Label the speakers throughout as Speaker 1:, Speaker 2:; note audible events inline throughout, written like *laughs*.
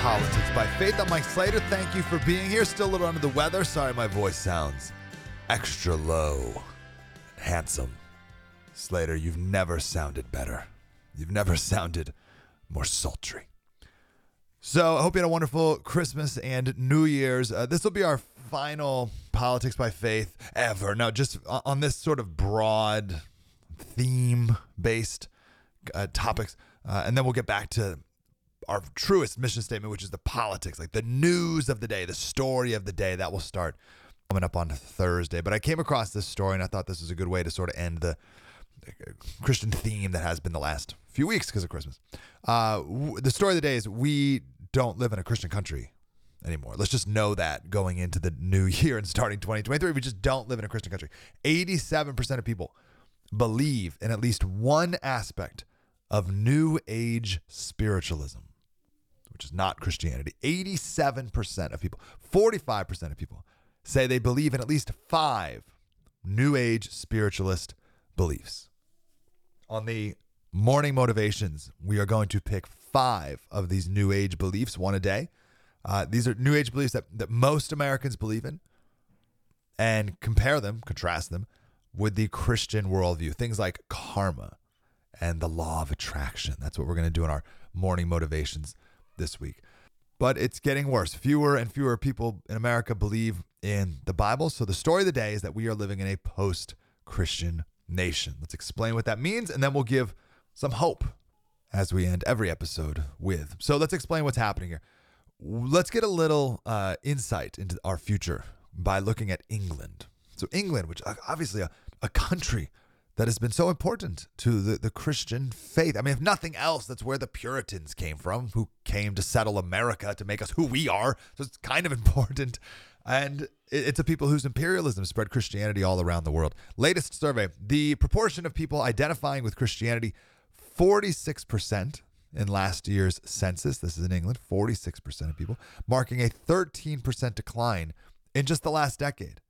Speaker 1: Politics by Faith. I'm Mike Slater. Thank you for being here. Still a little under the weather. Sorry my voice sounds extra low and handsome. Slater, you've never sounded better. You've never *laughs* sounded more sultry. So I hope you had a wonderful Christmas and New Year's. Uh, this will be our final Politics by Faith ever. Now, just on this sort of broad theme based uh, topics, uh, and then we'll get back to our truest mission statement, which is the politics, like the news of the day, the story of the day. That will start coming up on Thursday. But I came across this story and I thought this was a good way to sort of end the Christian theme that has been the last few weeks because of Christmas. Uh, w- the story of the day is we don't live in a Christian country anymore. Let's just know that going into the new *laughs* year and starting 2023, we just don't live in a Christian country. 87% of people believe in at least one aspect of New Age spiritualism, which is not Christianity. 87% of people, 45% of people say they believe in at least five New Age spiritualist beliefs. On the morning motivations, we are going to pick five of these New Age beliefs, one a day. Uh, these are New Age beliefs that, that most Americans believe in, and compare them, contrast them with the Christian worldview. Things like karma and the law of attraction. That's what we're going to do in our morning motivations this week. But it's getting worse. Fewer and fewer people in America believe in the Bible. So the story of the day is that we are living in a post Christian nation. Let's explain what that means, and then we'll give some hope as we end every episode with. So let's explain what's happening here. Let's get a little uh, insight into our future by looking at England. So, England, which uh, obviously a, a country that has been so important to the, the Christian faith. I mean, if nothing else, that's where the Puritans came from, who came to settle America to make us who we are. So it's kind of *laughs* important. And it- it's a people whose imperialism spread Christianity all around the world. Latest survey the proportion of people identifying with Christianity 46% in last year's census. This is in England, 46% of people, marking a 13% decline in just the last decade.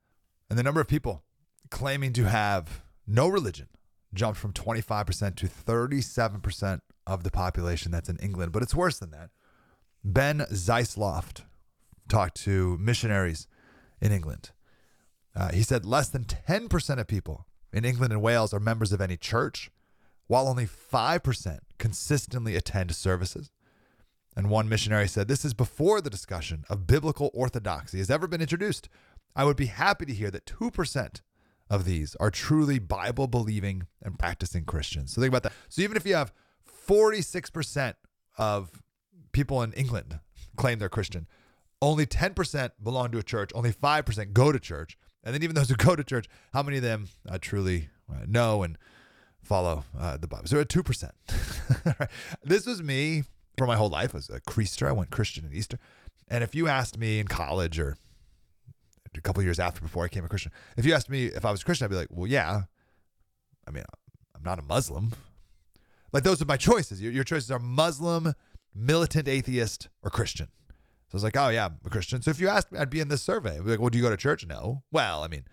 Speaker 1: And the number of people claiming to have no religion jumped from 25% to 37% of the population that's in England. But it's worse than that. Ben Zeisloft talked to missionaries in England. Uh, he said less than 10% of people in England and Wales are members of any church, while only 5% consistently attend services. And one missionary said, This is before the discussion of biblical orthodoxy has ever been introduced. I would be happy to hear that 2% of these are truly Bible believing and practicing Christians. So think about that. So even if you have 46% of people in England claim they're Christian, only 10% belong to a church, only 5% go to church. And then even those who go to church, how many of them uh, truly uh, know and follow uh, the Bible? So at 2%. *laughs* This was me for my whole life as a Creaster. I went Christian at Easter. And if you asked me in college or a couple years after before I became a Christian, if you asked me if I was a Christian, I'd be like, well, yeah. I mean, I'm not a Muslim. Like those are my choices. Your, your choices are Muslim, militant atheist, or Christian. So I was like, oh yeah, I'm a Christian. So if you asked me, I'd be in this survey. I'd be like, well, do you go to church? No. Well, I mean,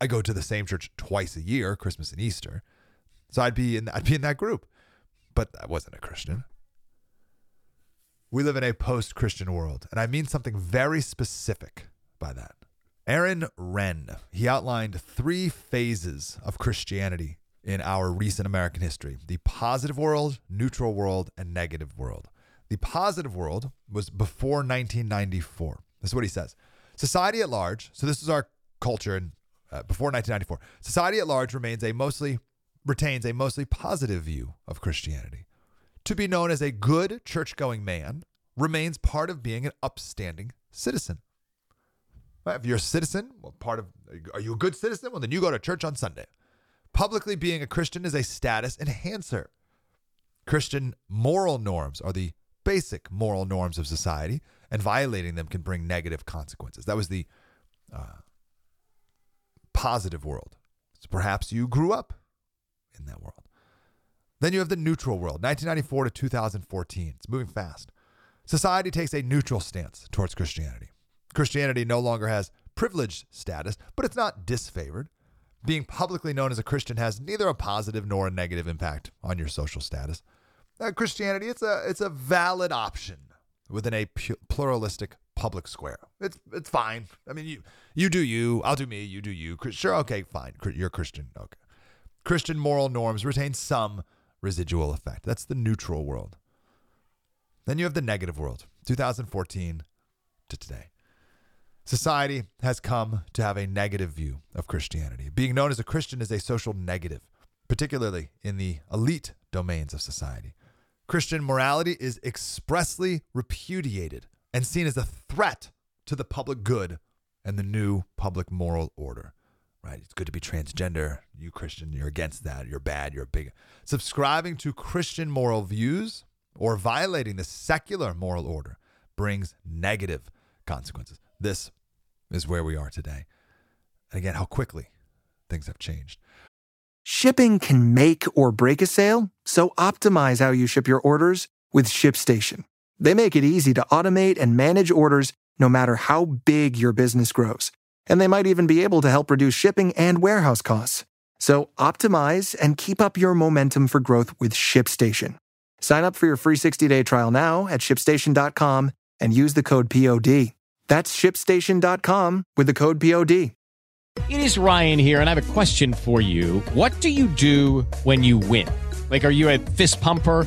Speaker 1: I go to the same church twice a year, Christmas and Easter. So I'd be in I'd be in that group. But I wasn't a Christian. We live in a post-Christian world, and I mean something very specific by that. Aaron Renn, he outlined three phases of Christianity in our recent American history the positive world, neutral world, and negative world. The positive world was before 1994. This is what he says. Society at large, so this is our culture in, uh, before 1994. Society at large remains a mostly retains a mostly positive view of Christianity. To be known as a good church-going man remains part of being an upstanding citizen. Right? If you're a citizen, well, part of are you a good citizen? Well, then you go to church on Sunday. Publicly being a Christian is a status enhancer. Christian moral norms are the basic moral norms of society, and violating them can bring negative consequences. That was the uh, positive world. So perhaps you grew up in that world. Then you have the neutral world, 1994 to 2014. It's moving fast. Society takes a neutral stance towards Christianity. Christianity no longer has privileged status, but it's not disfavored. Being publicly known as a Christian has neither a positive nor a negative impact on your social status. Uh, Christianity, it's a it's a valid option within a pu- pluralistic public square. It's it's fine. I mean, you you do you, I'll do me, you do you. Sure, okay, fine. You're Christian. Okay. Christian moral norms retain some residual effect. That's the neutral world. Then you have the negative world, 2014 to today. Society has come to have a negative view of Christianity. Being known as a Christian is a social negative, particularly in the elite domains of society. Christian morality is expressly repudiated and seen as a threat to the public good and the new public moral order. Right? It's good to be transgender. You Christian, you're against that. You're bad. You're big. Subscribing to Christian moral views or violating the secular moral order brings negative consequences. This is where we are today. And again, how quickly things have changed.
Speaker 2: Shipping can make or break a sale, so optimize how you ship your orders with ShipStation. They make it easy to automate and manage orders no matter how big your business grows. And they might even be able to help reduce shipping and warehouse costs. So optimize and keep up your momentum for growth with ShipStation. Sign up for your free 60-day trial now at shipstation.com and use the code POD. That's shipstation.com with the code POD.
Speaker 3: It is Ryan here, and I have a question for you. What do you do when you win? Like, are you a fist pumper?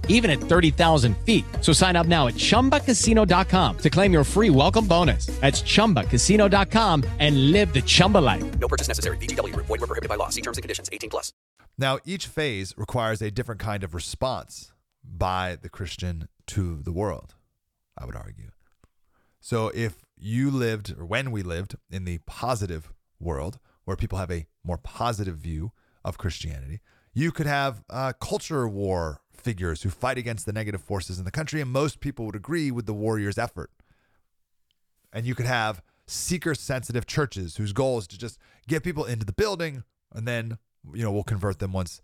Speaker 3: even at 30,000 feet. So sign up now at ChumbaCasino.com to claim your free welcome bonus. That's ChumbaCasino.com and live the Chumba life.
Speaker 4: No purchase necessary. VGW Group. Void were prohibited by law. See terms and conditions. 18 plus.
Speaker 1: Now, each phase requires a different kind of response by the Christian to the world, I would argue. So, if you lived, or when we lived, in the positive world, where people have a more positive view of Christianity, you could have uh, culture war figures who fight against the negative forces in the country, and most people would agree with the warrior's effort. And you could have seeker sensitive churches whose goal is to just get people into the building and then you know we'll convert them once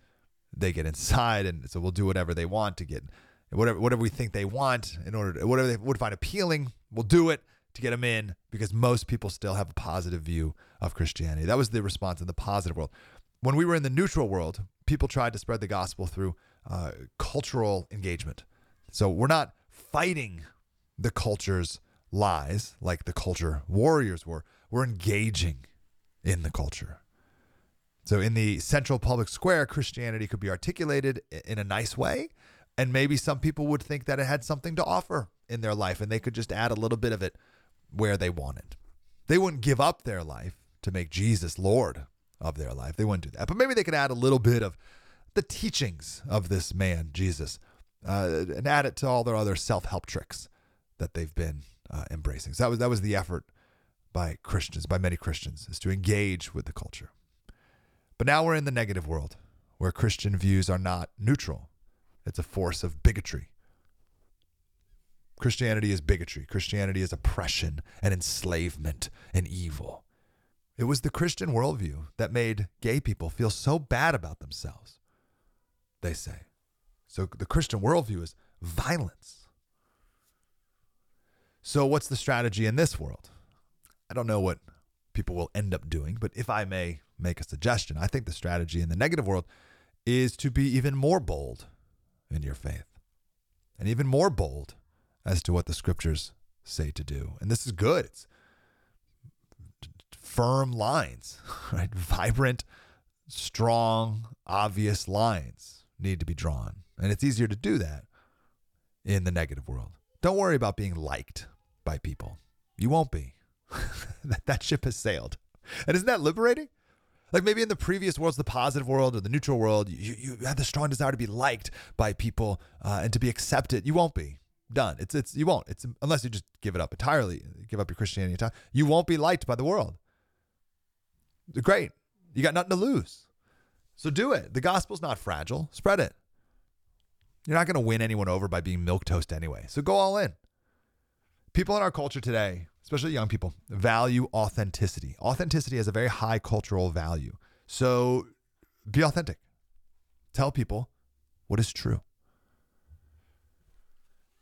Speaker 1: they get inside and so we'll do whatever they want to get whatever whatever we think they want in order to whatever they would find appealing we'll do it to get them in because most people still have a positive view of Christianity that was the response in the positive world when we were in the neutral world people tried to spread the gospel through uh, cultural engagement so we're not fighting the culture's lies like the culture warriors were we're engaging in the culture so, in the central public square, Christianity could be articulated in a nice way. And maybe some people would think that it had something to offer in their life and they could just add a little bit of it where they wanted. They wouldn't give up their life to make Jesus Lord of their life. They wouldn't do that. But maybe they could add a little bit of the teachings of this man, Jesus, uh, and add it to all their other self help tricks that they've been uh, embracing. So, that was, that was the effort by Christians, by many Christians, is to engage with the culture. But now we're in the negative world where Christian views are not neutral. It's a force of bigotry. Christianity is bigotry. Christianity is oppression and enslavement and evil. It was the Christian worldview that made gay people feel so bad about themselves, they say. So the Christian worldview is violence. So, what's the strategy in this world? I don't know what people will end up doing, but if I may make a suggestion. I think the strategy in the negative world is to be even more bold in your faith and even more bold as to what the scriptures say to do. And this is good. It's firm lines, *laughs* right? Vibrant, strong, obvious lines need to be drawn. And it's easier to do that in the negative world. Don't worry about being liked by people. You won't be. *laughs* that, that ship has sailed. And isn't that liberating? Like maybe in the previous worlds, the positive world or the neutral world, you, you had the strong desire to be liked by people uh, and to be accepted. You won't be done. It's it's you won't. It's unless you just give it up entirely, give up your Christianity. You won't be liked by the world. Great, you got nothing to lose, so do it. The gospel's not fragile. Spread it. You're not going to win anyone over by being milk toast anyway. So go all in. People in our culture today, especially young people, value authenticity. Authenticity has a very high cultural value. So be authentic. Tell people what is true.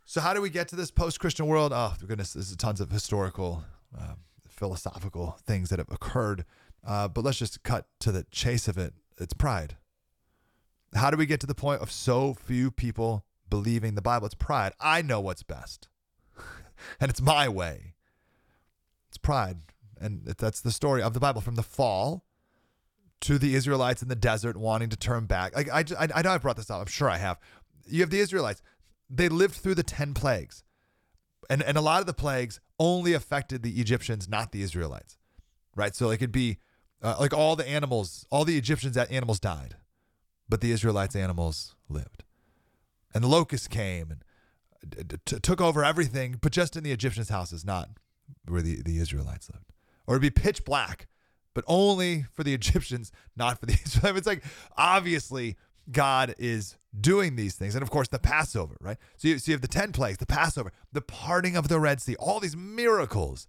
Speaker 1: So, how do we get to this post Christian world? Oh, goodness, there's tons of historical, uh, philosophical things that have occurred. Uh, but let's just cut to the chase of it. It's pride. How do we get to the point of so few people believing the Bible? It's pride. I know what's best, *laughs* and it's my way. It's pride. And that's the story of the Bible from the fall to the Israelites in the desert wanting to turn back. Like I, I, I know I brought this up. I'm sure I have. You have the Israelites they lived through the 10 plagues. And, and a lot of the plagues only affected the Egyptians, not the Israelites. Right? So it could be uh, like all the animals, all the Egyptians' animals died, but the Israelites' animals lived. And the locusts came and took over everything, but just in the Egyptians' houses, not where the, the Israelites lived. Or it'd be pitch black, but only for the *laughs* Egyptians, not for the *laughs* Israelites. It's like obviously God is doing these things. And of course, the Passover, right? So you, so you have the 10 plagues, the Passover, the parting of the Red Sea, all these miracles.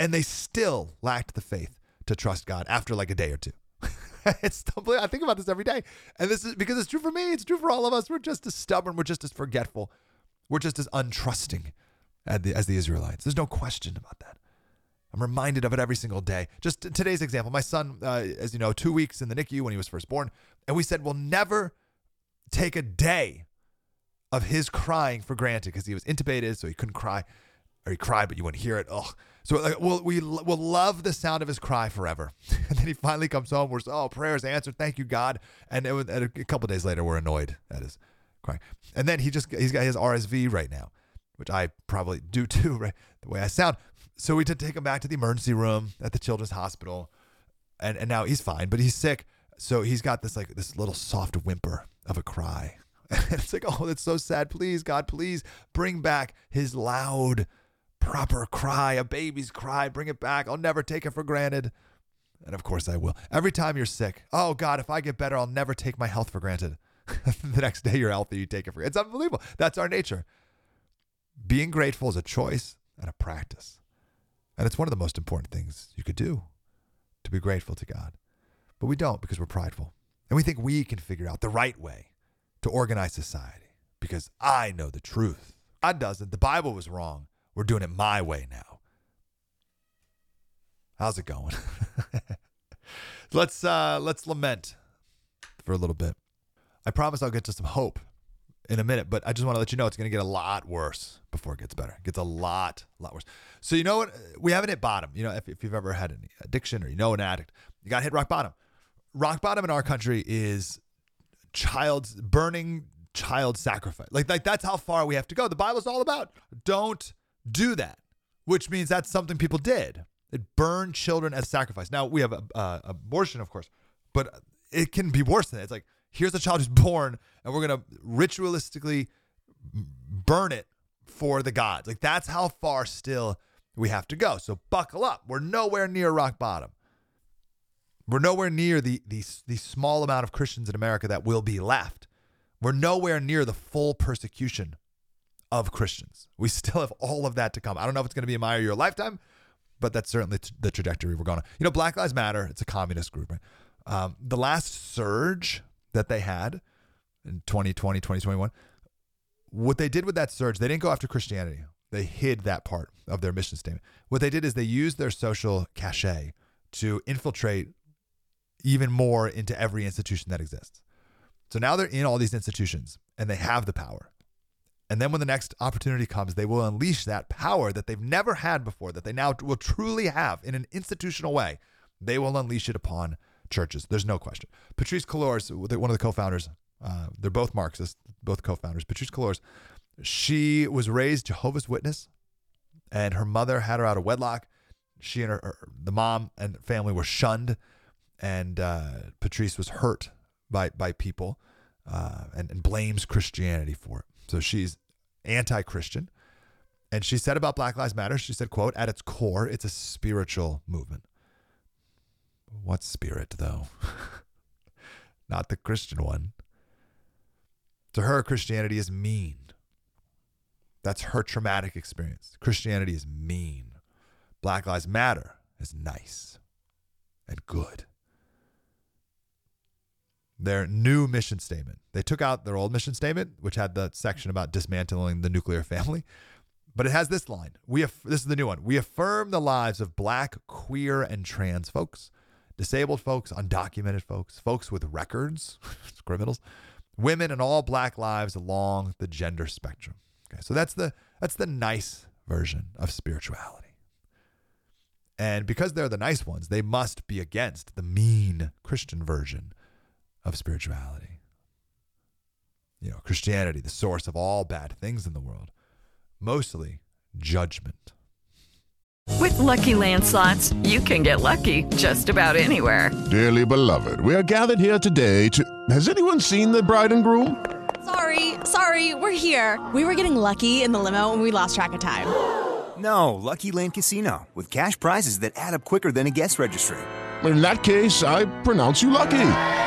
Speaker 1: And they still lacked the faith to trust God after like a day or two. *laughs* it's I think about this every day. And this is because it's true for me, it's true for all of us. We're just as stubborn, we're just as forgetful, we're just as untrusting as the, as the Israelites. There's no question about that. I'm reminded of it every single day. Just today's example my son, uh, as you know, two weeks in the NICU when he was first born. And we said, we'll never take a day of his crying for granted because he was intubated, so he couldn't cry, or he cried, but you wouldn't hear it. Ugh. So like, we'll, we will love the sound of his cry forever. *laughs* and then he finally comes home. We're oh, prayers answered. Thank you, God. And, it was, and a couple days later, we're annoyed at his crying. And then he just he's got his RSV right now, which I probably do too, *laughs* right? The way I sound. So we did take him back to the emergency room at the children's hospital, and and now he's fine, but he's sick. So he's got this like this little soft whimper of a cry. *laughs* And it's like, oh, that's so sad. Please, God, please bring back his loud, proper cry, a baby's cry. Bring it back. I'll never take it for granted. And of course I will. Every time you're sick, oh God, if I get better, I'll never take my health for granted. *laughs* the next day you're healthy, you take it for granted. It's unbelievable. That's our nature. Being grateful is a choice and a practice. And it's one of the most important things you could do to be grateful to God. But we don't because we're prideful. And we think we can figure out the right way to organize society because I know the truth. God doesn't. The Bible was wrong. We're doing it my way now. How's it going? *laughs* let's uh let's lament for a little bit. I promise I'll get to some hope in a minute, but I just want to let you know it's going to get a lot worse before it gets better. It gets a lot, lot worse. So you know what? We haven't hit bottom. You know, if, if you've ever had an addiction or you know an addict, you got to hit rock bottom. Rock bottom in our country is child burning child sacrifice. Like, like that's how far we have to go. The Bible's all about don't do that, which means that's something people did. It burned children as sacrifice. Now we have a, uh, abortion, of course, but it can be worse than that. It's like here's a child who's *laughs* born and we're to ritualistically burn it for the gods. Like that's how far still we have to go. So buckle up. We're nowhere near rock bottom. We're nowhere near the, the, the small amount of Christians in America that will be left. We're nowhere near the full persecution of Christians. We *laughs* still have all of that to come. I don't know if it's going to be in my or your lifetime, but that's certainly the trajectory we're going on. You know, Black Lives Matter, it's a communist group, right? Um, the last surge that they had in 2020, 2021, what they did with that surge, they didn't go after Christianity. They hid that part of their mission statement. What they did is they used their social cachet to infiltrate even more into every institution that exists. So now they're in all these institutions and they have the power. And then when the next opportunity comes, they will unleash that power that they've never had before, that they now will truly have in an institutional way. They will unleash it upon churches. There's no question. Patrisse Cullors, one of the co-founders, uh, they're both Marxists, both co-founders. Patrisse Cullors, she was raised Jehovah's Witness, and her mother had her out of wedlock. She and her, her the mom and family were shunned, and uh, Patrisse was hurt by by people, uh, and, and blames Christianity for it. So she's anti-Christian, and she said about Black Lives Matter. She said, "quote At its core, it's a spiritual movement." What spirit, though? *laughs* Not the Christian one. To her, Christianity is mean. That's her traumatic experience. Christianity is mean. Black Lives Matter is nice and good. Their new mission statement. They took out their old mission statement, which had the section about dismantling the nuclear family, but it has this line. We aff- this is the new one. We affirm the lives of black, queer, and trans folks, disabled folks, undocumented folks, folks with records, *laughs* criminals, women, and all black lives along the gender spectrum. Okay, so that's the that's the nice version of spirituality. And because they're the nice ones, they must be against the mean Christian version of spirituality. You know, Christianity, the source of all bad things in the world, mostly judgment.
Speaker 5: With Lucky Land slots, you can get lucky just about anywhere.
Speaker 6: Dearly beloved, we are gathered here today to. Has anyone seen the bride and groom?
Speaker 7: Sorry, sorry, we're here. We were getting lucky in the limo and we lost track of time.
Speaker 8: No, Lucky Land Casino, with cash prizes that add up quicker than a guest registry.
Speaker 6: In that case, I pronounce you lucky.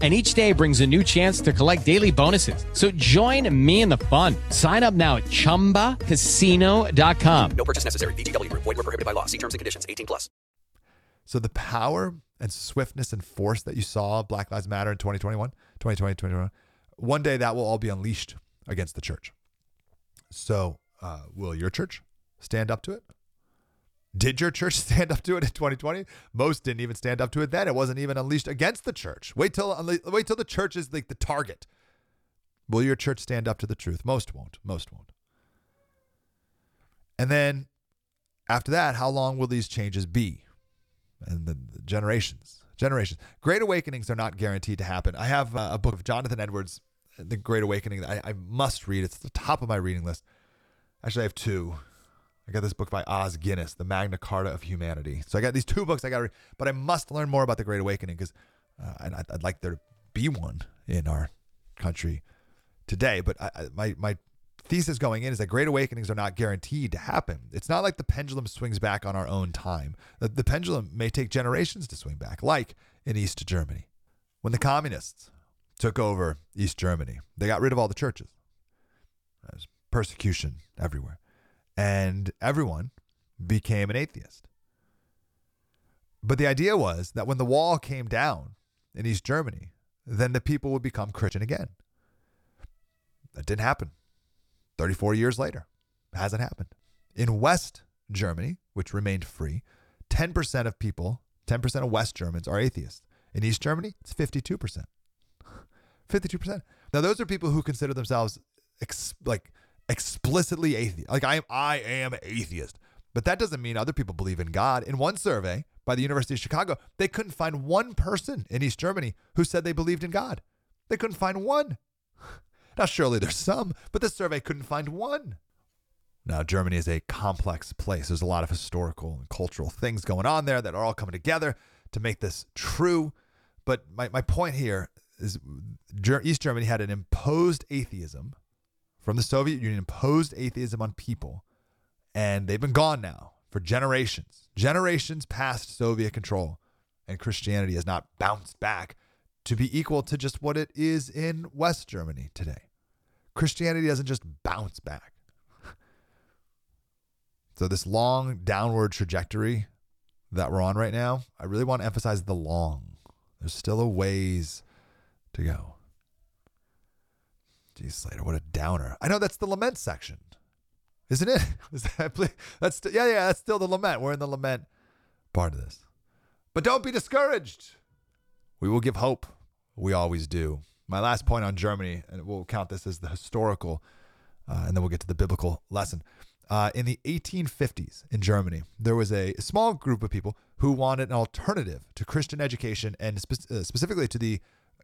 Speaker 3: and each day brings a new chance to collect daily bonuses. So join me in the fun. Sign up now at ChumbaCasino.com.
Speaker 4: No purchase necessary. VGW Group. Void were prohibited by law. See terms and conditions. 18 plus.
Speaker 1: So the power and swiftness and force that you saw of Black Lives Matter in 2021, 2020, 2021, one day that will all be unleashed against the church. So uh, will your church stand up to it? Did your church *laughs* stand up to it in 2020? Most didn't even stand up to it then. It wasn't even unleashed against the church. Wait till wait till the church is like the target. Will your church stand up to the truth? Most won't. Most won't. And then after that, how long will these changes be? And the, the generations, generations. Great awakenings are not guaranteed to happen. I have uh, a book of Jonathan Edwards, The Great Awakening. I, I must read. It's at the top of my reading list. Actually, I have two. I got this book by Os Guinness, The Magna Carta of Humanity. So I got these two books I got to read, but I must learn more about the Great Awakening because uh, I'd, I'd like there to be one in our country today. But I, I, my my thesis going in is that Great Awakenings are not guaranteed to happen. It's not like the pendulum swings back on our own time. The, the pendulum may take generations to swing back, like in East Germany when the communists took over East Germany. They got rid of all the churches. There's persecution everywhere and everyone became an atheist. But the idea was that when the wall came down in East Germany, then the people would become Christian again. That didn't happen. 34 years later, hasn't happened. In West Germany, which remained free, 10% of people, 10% of West Germans are atheists. In East Germany, it's 52%. 52%. Now, those are people who consider themselves ex- like explicitly atheist. Like I am, I am atheist. But that doesn't mean other people believe in God. In one survey by the University of Chicago, they couldn't find one person in East Germany who said they believed in God. They couldn't find one. Now, surely there's some, but this survey couldn't find one. Now, Germany is a complex place. There's a lot of historical and cultural things going on there that are all coming together to make this true. But my, my point here is East Germany had an imposed atheism from the Soviet Union imposed atheism on people, and they've been gone now for generations, generations past Soviet control, and Christianity has not bounced back to be equal to just what it is in West Germany today. Christianity doesn't just bounce back. *laughs* So, this long downward trajectory that we're on right now, I really want to emphasize the long. There's still a ways to go. Slater, what a downer. I know that's the lament section, isn't it? *laughs* Is that, that's yeah, yeah, that's still the lament. We're in the lament part of this. But don't be discouraged. We will give hope. We always do. My last point on Germany, and we'll count this as the historical, uh, and then we'll get to the biblical lesson. Uh, in the 1850s in Germany, there was a small group of people who wanted an alternative to Christian education and spe- uh, specifically to the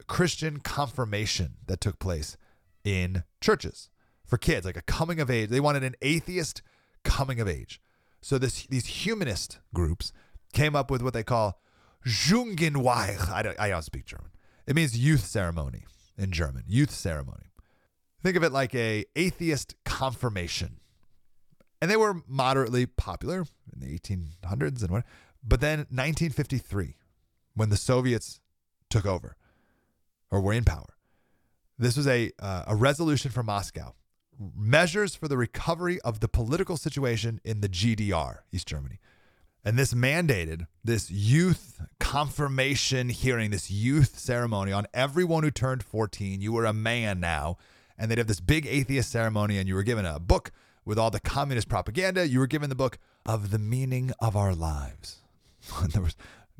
Speaker 1: Christian confirmation that took place in churches for kids, like a coming of age. They wanted an atheist coming of age. So this these humanist groups came up with what they call Jugendweihe. I don't, I don't speak German. It means youth ceremony in German. Youth ceremony. Think of it like a atheist confirmation. And they were moderately popular in the 1800s and what. But then 1953, when the Soviets took over or were in power, this was a uh, a resolution from Moscow, measures for the recovery of the political situation in the GDR, East Germany. And this mandated this youth confirmation hearing, this youth ceremony on everyone who turned 14. You were a man now. And they'd have this big atheist ceremony, and you were given a book with all the communist propaganda. You were given the book of the meaning of our lives. *laughs* there was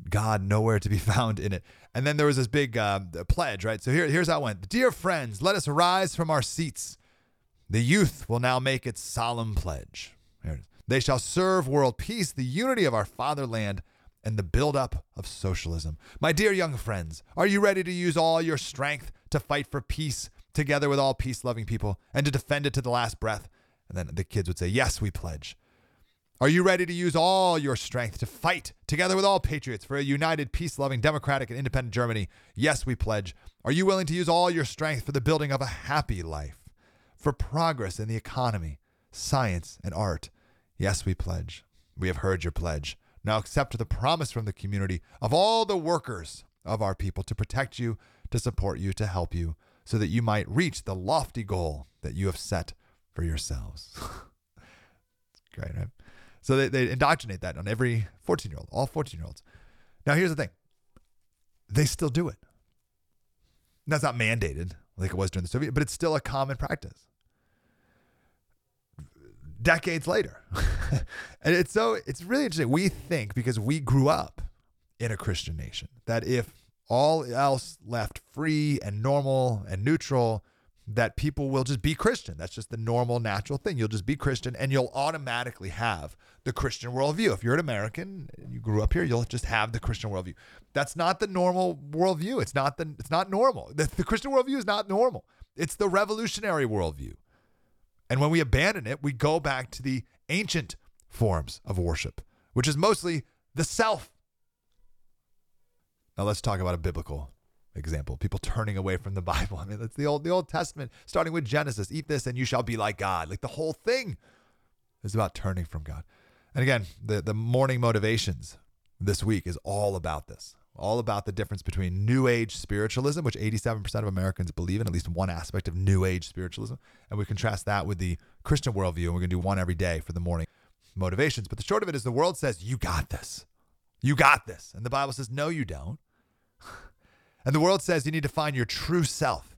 Speaker 1: God nowhere to be *laughs* found in it. And then there was this big uh, pledge, right? So here, here's how it went Dear friends, let us rise from our seats. The youth will now make its solemn pledge. They shall serve world peace, the unity of our fatherland, and the buildup of socialism. My dear young friends, are you ready to use all your strength to fight for peace together with all peace loving people and to defend it to the last breath? And then the kids would say, Yes, we pledge. Are you ready to use all your strength to fight together with all patriots for a united, peace loving, democratic, and independent Germany? Yes, we pledge. Are you willing to use all your strength for the building of a happy life, for progress in the economy, science, and art? Yes, we pledge. We have heard your pledge. Now accept the promise from the community of all the workers of our people to protect you, to support you, to help you, so that you might reach the lofty goal that you have set for yourselves. *laughs* it's Great, right? So they, they indoctrinate that on every 14 year old, all 14 year olds. Now, here's the thing they still do it. That's not mandated like it was during the Soviet, but it's still a common practice. Decades later. *laughs* and it's so, it's really interesting. We think because we grew up in a Christian nation that if all else left free and normal and neutral, that people will just be Christian. That's just the normal, natural thing. You'll just be Christian and you'll automatically have the Christian worldview. If you're an American and you grew up here, you'll just have the Christian worldview. That's not the normal worldview. It's not the it's not normal. The, the Christian worldview is not normal. It's the revolutionary worldview. And when we abandon it, we go back to the ancient forms of worship, which is mostly the self. Now let's talk about a biblical example. People turning away from the *laughs* Bible. I mean, that's the old the Old Testament, starting with Genesis. Eat this and you shall be like God. Like the whole thing is about turning from God. And again, the the morning motivations this week is all about this. All about the difference between New Age spiritualism, which 87% of Americans believe in, at least one aspect of New Age spiritualism. And we contrast that with the Christian worldview. And we're going to do one every day for the morning motivations. But the short of it is the world says, You got this. You got this. And the Bible says, No, you don't. And the world says you need to find your true self.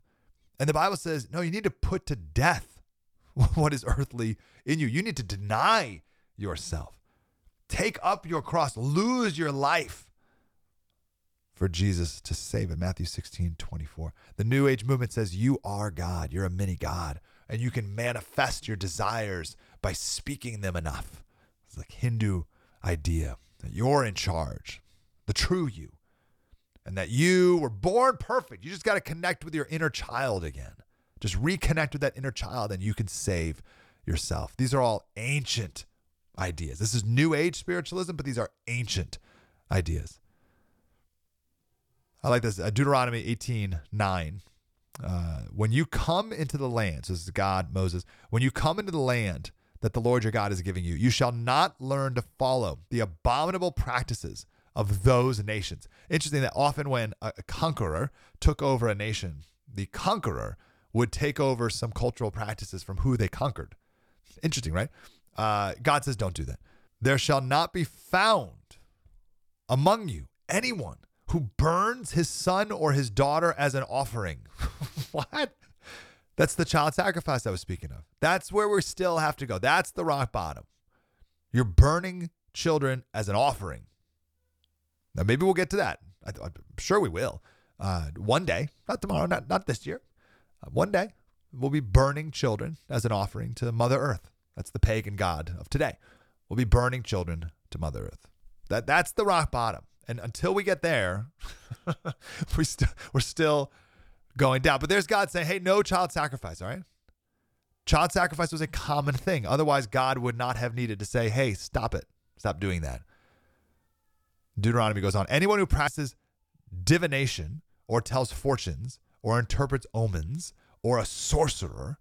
Speaker 1: And the Bible says, no, you need to put to death *laughs* what is earthly in you. You need to deny yourself. Take up your cross, lose your life for Jesus to save it. Matthew 16, 24. The New Age movement says you are God. You're a mini God. And you can manifest your desires by speaking them enough. It's like Hindu idea that you're in charge, the true you and that you were born perfect. You just got to connect with your inner child again. Just reconnect with that inner child and you can save yourself. These are all ancient ideas. This is new age spiritualism, but these are ancient ideas. I like this. Uh, Deuteronomy 18 9. Uh, when you come into the land, so this is God, Moses, when you come into the land that the Lord your God is giving you, you shall not learn to follow the abominable practices of those nations. Interesting that often when a conqueror took over a nation, the conqueror would take over some cultural practices from who they conquered. Interesting, right? Uh, God says, don't do that. There shall not be found among you anyone who burns his son or his daughter as an offering. *laughs* what? That's the child sacrifice I was speaking of. That's where we still have to go. That's the rock bottom. You're burning children as an offering. Now, maybe we'll get to that. I, I'm sure we will. Uh, one day, not tomorrow, not, not this year. Uh, one day, we'll be burning children as an offering to Mother Earth. That's the pagan god of today. We'll be burning children to Mother Earth. That that's the rock bottom. And until we get there, *laughs* we still we're still going down. But there's God saying, "Hey, no child sacrifice." All right. Child sacrifice was a common thing. Otherwise, God would not have needed to say, "Hey, stop it. Stop doing that." Deuteronomy goes on. Anyone who practices divination or tells fortunes or interprets omens or a sorcerer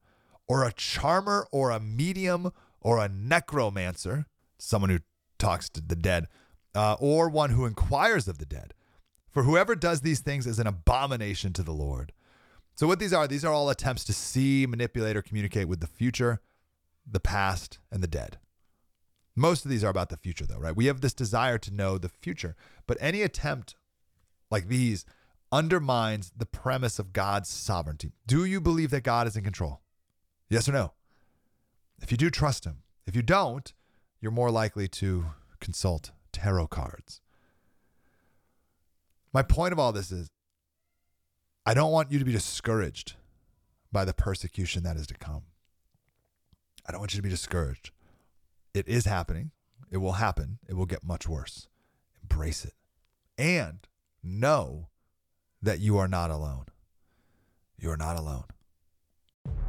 Speaker 1: or a charmer or a medium or a necromancer, someone who talks to the dead, uh, or one who inquires of the dead. For whoever does these things is an abomination to the Lord. So, what these are, these are all attempts to see, manipulate, or communicate with the future, the past, and the dead. Most of these are about the future, though, right? We have this desire to know the future, but any attempt like these undermines the premise of God's sovereignty. Do you believe that God is in control? Yes or no? If you do, trust Him. If you don't, you're more likely to consult tarot cards. My point of all this is I don't want you to be discouraged by the persecution that is to come. I don't want you to be discouraged. It is happening. It will happen. It will get much worse. Embrace it. And know that you are not alone. You are not alone.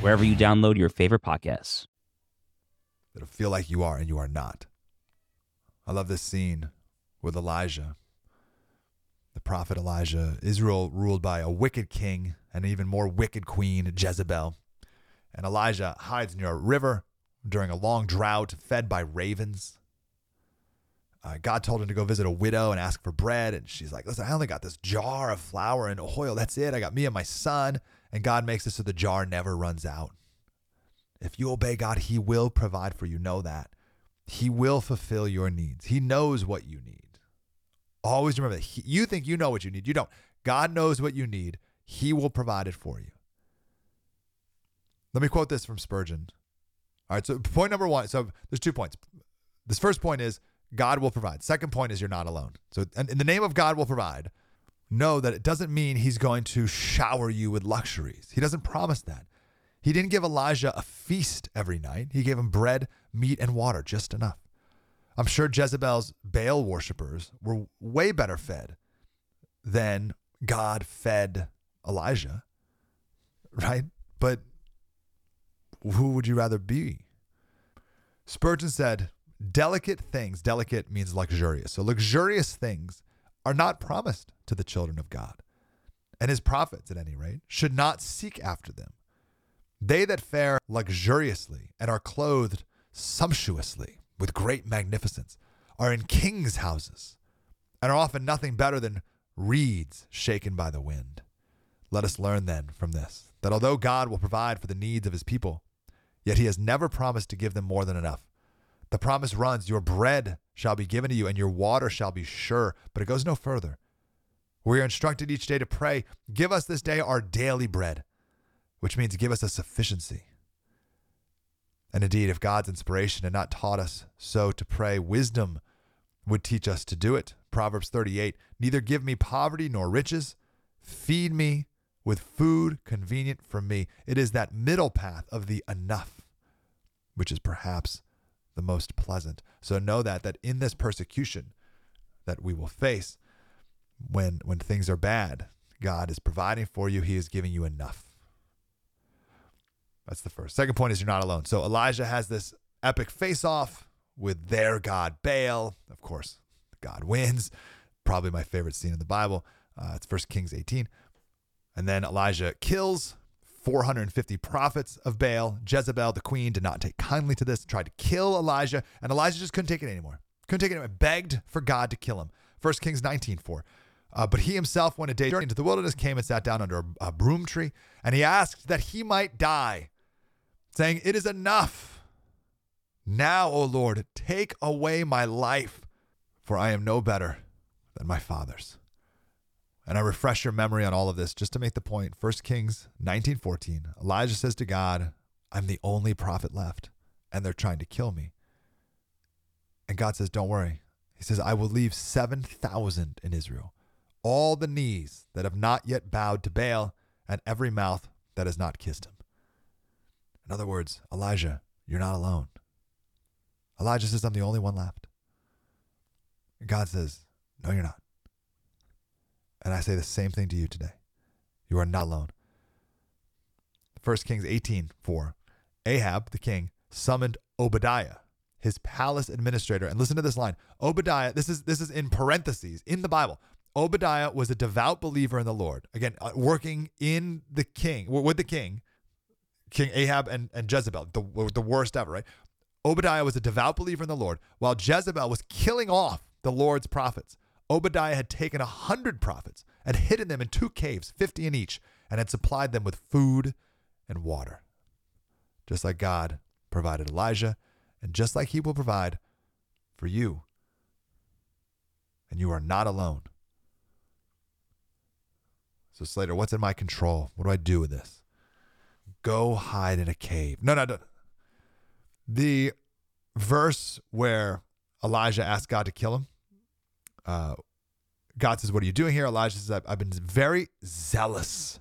Speaker 9: wherever you download your favorite podcasts.
Speaker 1: That'll feel like you are and you are not. I love this scene with Elijah. The prophet Elijah, Israel ruled by a wicked king and an even more wicked queen, Jezebel. And Elijah hides near a river during a long drought, fed by ravens. Uh, God told him to go visit a widow and ask for bread. And she's like, Listen, I only got this jar of flour and oil. That's it. I got me and my son. And God makes it so the jar never runs out. If you obey God, He will provide for you. Know that. He will fulfill your needs. He knows what you need. Always remember that. He, you think you know what you need. You don't. God knows what you need. He will provide it for you. Let me quote this from Spurgeon. All right. So, point number one. So, there's two points. This first point is God will provide. Second point is you're not alone. So, in the name of God will provide, know that it doesn't mean he's going to shower you with luxuries. He doesn't promise that. He didn't give Elijah a feast every night. He gave him bread, meat, and water, just enough. I'm sure Jezebel's Baal worshippers were way better fed than God fed Elijah, right? But who would you rather be? Spurgeon said, delicate things, delicate means luxurious. So luxurious things are not promised to the children of God. And his prophets, at any rate, should not seek after them. They that fare luxuriously and are clothed sumptuously with great magnificence are in kings' houses and are often nothing better than reeds shaken by the wind. Let us learn then from this that although God will provide for the needs of his people, yet he has never promised to give them more than enough. The promise runs, Your bread shall be given to you, and your water shall be sure. But it goes no further. We are instructed each day to pray, Give us this day our daily bread, which means give us a sufficiency. And indeed, if God's inspiration had not taught us so to pray, wisdom would teach us to do it. Proverbs 38 Neither give me poverty nor riches, feed me with food convenient for me. It is that middle path of the enough, which is perhaps the most pleasant. So know that that in this persecution that we will face when when things are bad, God is providing for you. He is giving you enough. That's the first. Second point is you're not alone. So Elijah has this epic face off with their God Baal. Of course, God wins. Probably my favorite scene in the Bible. Uh, it's First Kings 18. And then Elijah kills 450 prophets of Baal. Jezebel, the queen, did not take kindly to this, tried to kill Elijah, and Elijah just couldn't take it anymore. Couldn't take it anymore. Begged for God to kill him. First Kings 19 4. Uh, but he himself went a day journey into the wilderness, came and sat down under a, a broom tree, and he asked that he might die, saying, It is enough. Now, O Lord, take away my life, for I am no better than my fathers. And I refresh your memory on all of this just to make the point. 1 Kings 19:14. Elijah says to God, I'm the only prophet left, and they're trying to kill me. And God says, Don't worry. He says, I will leave 7,000 in Israel, all the knees that have not yet bowed to Baal, and every mouth that has not kissed him. In other words, Elijah, you're not alone. Elijah says, I'm the only one left. And God says, No, you're not. And I say the same thing to you today. You are not alone. 1 Kings 18 4. Ahab, the king, summoned Obadiah, his palace administrator. And listen to this line. Obadiah, this is this is in parentheses in the Bible. Obadiah was a devout believer in the Lord. Again, uh, working in the king, with the king, King Ahab and, and Jezebel, the, the worst ever, right? Obadiah was a devout believer in the Lord, while Jezebel was killing off the Lord's prophets. Obadiah had taken a hundred prophets and hidden them in two caves, 50 in each, and had supplied them with food and water. Just like God provided Elijah, and just like he will provide for you. And you are not alone. So, Slater, what's in my control? What do I do with this? Go hide in a cave. No, no, no. The verse where Elijah asked God to kill him, uh, God says, What are you doing here? Elijah says, I've been very zealous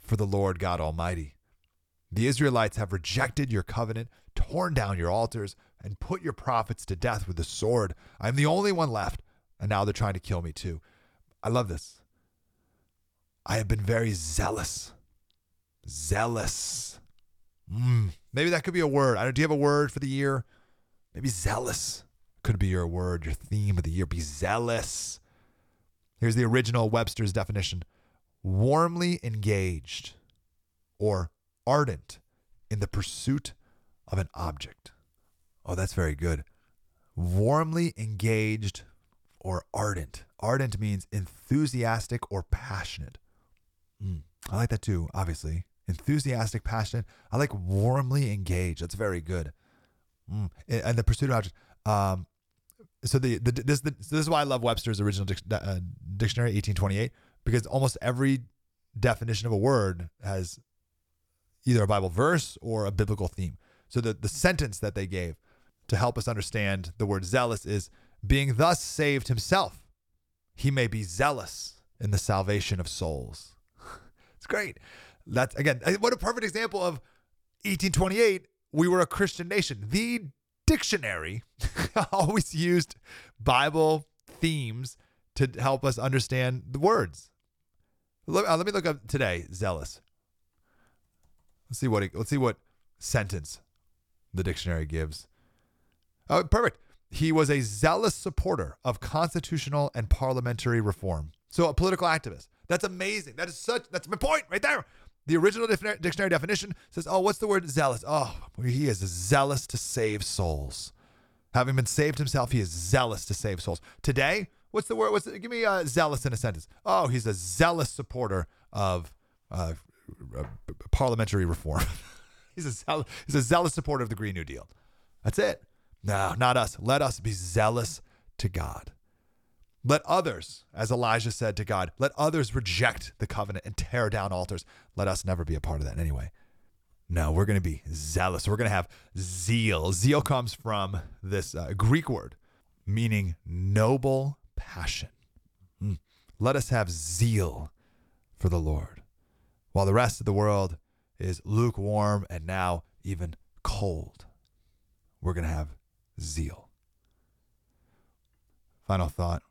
Speaker 1: for the Lord God Almighty. The Israelites have rejected your covenant, torn down your altars, and put your prophets to death with the sword. I'm the only one left, and now they're trying to kill me too. I love this. I have been very zealous. Zealous. Mm, maybe that could be a word. I don't, do you have a word for the year? Maybe zealous could be your word, your theme of the year. Be zealous. Here's the original Webster's definition warmly engaged or ardent in the pursuit of an object. Oh, that's very good. Warmly engaged or ardent. Ardent means enthusiastic or passionate. Mm, I like that too, obviously. Enthusiastic, passionate. I like warmly engaged. That's very good. Mm. And the pursuit of object. Um, so the, the this the, so this is why I love Webster's original dic, uh, dictionary, 1828, because almost every definition of a word has either a Bible verse or a biblical theme. So the the sentence that they gave to help us understand the word zealous is being thus saved himself, he may be zealous in the salvation of souls. *laughs* it's great. That's again, what a perfect example of 1828. We were a Christian nation. The dictionary *laughs* always used Bible themes to help us understand the words. Look, uh, let me look up today. Zealous. Let's see what it, let's see what sentence the dictionary gives. Oh, perfect. He was a zealous supporter of constitutional and parliamentary reform. So a political activist. That's amazing. That is such. That's my point right there. The original dictionary definition says, "Oh, what's the word zealous? Oh, he is zealous to save souls. Having been saved himself, he is zealous to save souls." Today, what's the word? What's the, give me uh, zealous in a sentence? Oh, he's a zealous supporter of uh, parliamentary reform. *laughs* he's a he's a zealous supporter of the Green New Deal. That's it. No, not us. Let us be zealous to God. Let others, as Elijah said to God, let others reject the covenant and tear down altars. Let us never be a part of that anyway. No, we're going to be zealous. We're going to have zeal. Zeal comes from this uh, Greek word meaning noble passion. Mm. Let us have zeal for the Lord, while the rest of the world is lukewarm and now even cold. We're going to have zeal. Final thought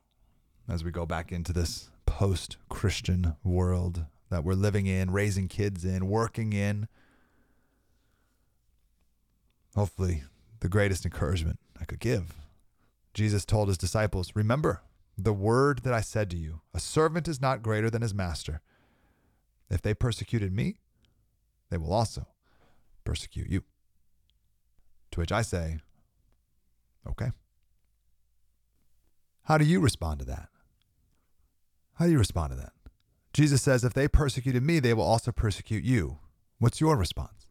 Speaker 1: as we go back into this post Christian world that we're living in, raising kids in, working in. Hopefully, the greatest encouragement I could give. Jesus told his disciples, Remember the word that I said to you a servant is not greater than his master. If they persecuted me, they will also persecute you. To which I say, Okay. How do you respond to that? How do you respond to that? Jesus says, If they persecuted me, they will also persecute you. What's your response?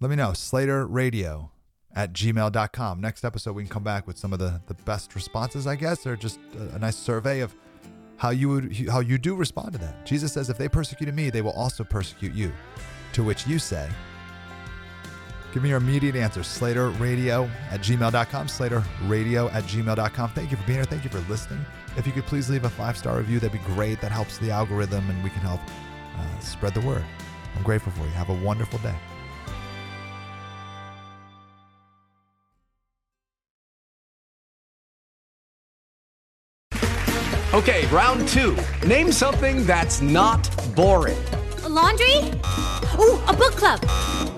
Speaker 1: Let me know. Slater Radio at gmail.com. Next episode, we can come back with some of the, the best responses, I guess, or just a, a nice survey of how you would how you do respond to that. Jesus says, if they persecuted me, they will also persecute you. To which you say, Give me your immediate answer. Slater Radio at gmail.com. Slater Radio at gmail.com. Thank you for being here. Thank you for listening. If you could please leave a five star review, that'd be great. That helps the algorithm and we can help uh, spread the word. I'm grateful for you. Have a wonderful day.
Speaker 10: Okay, round two. Name something that's not boring.
Speaker 11: A laundry? Ooh, a book club.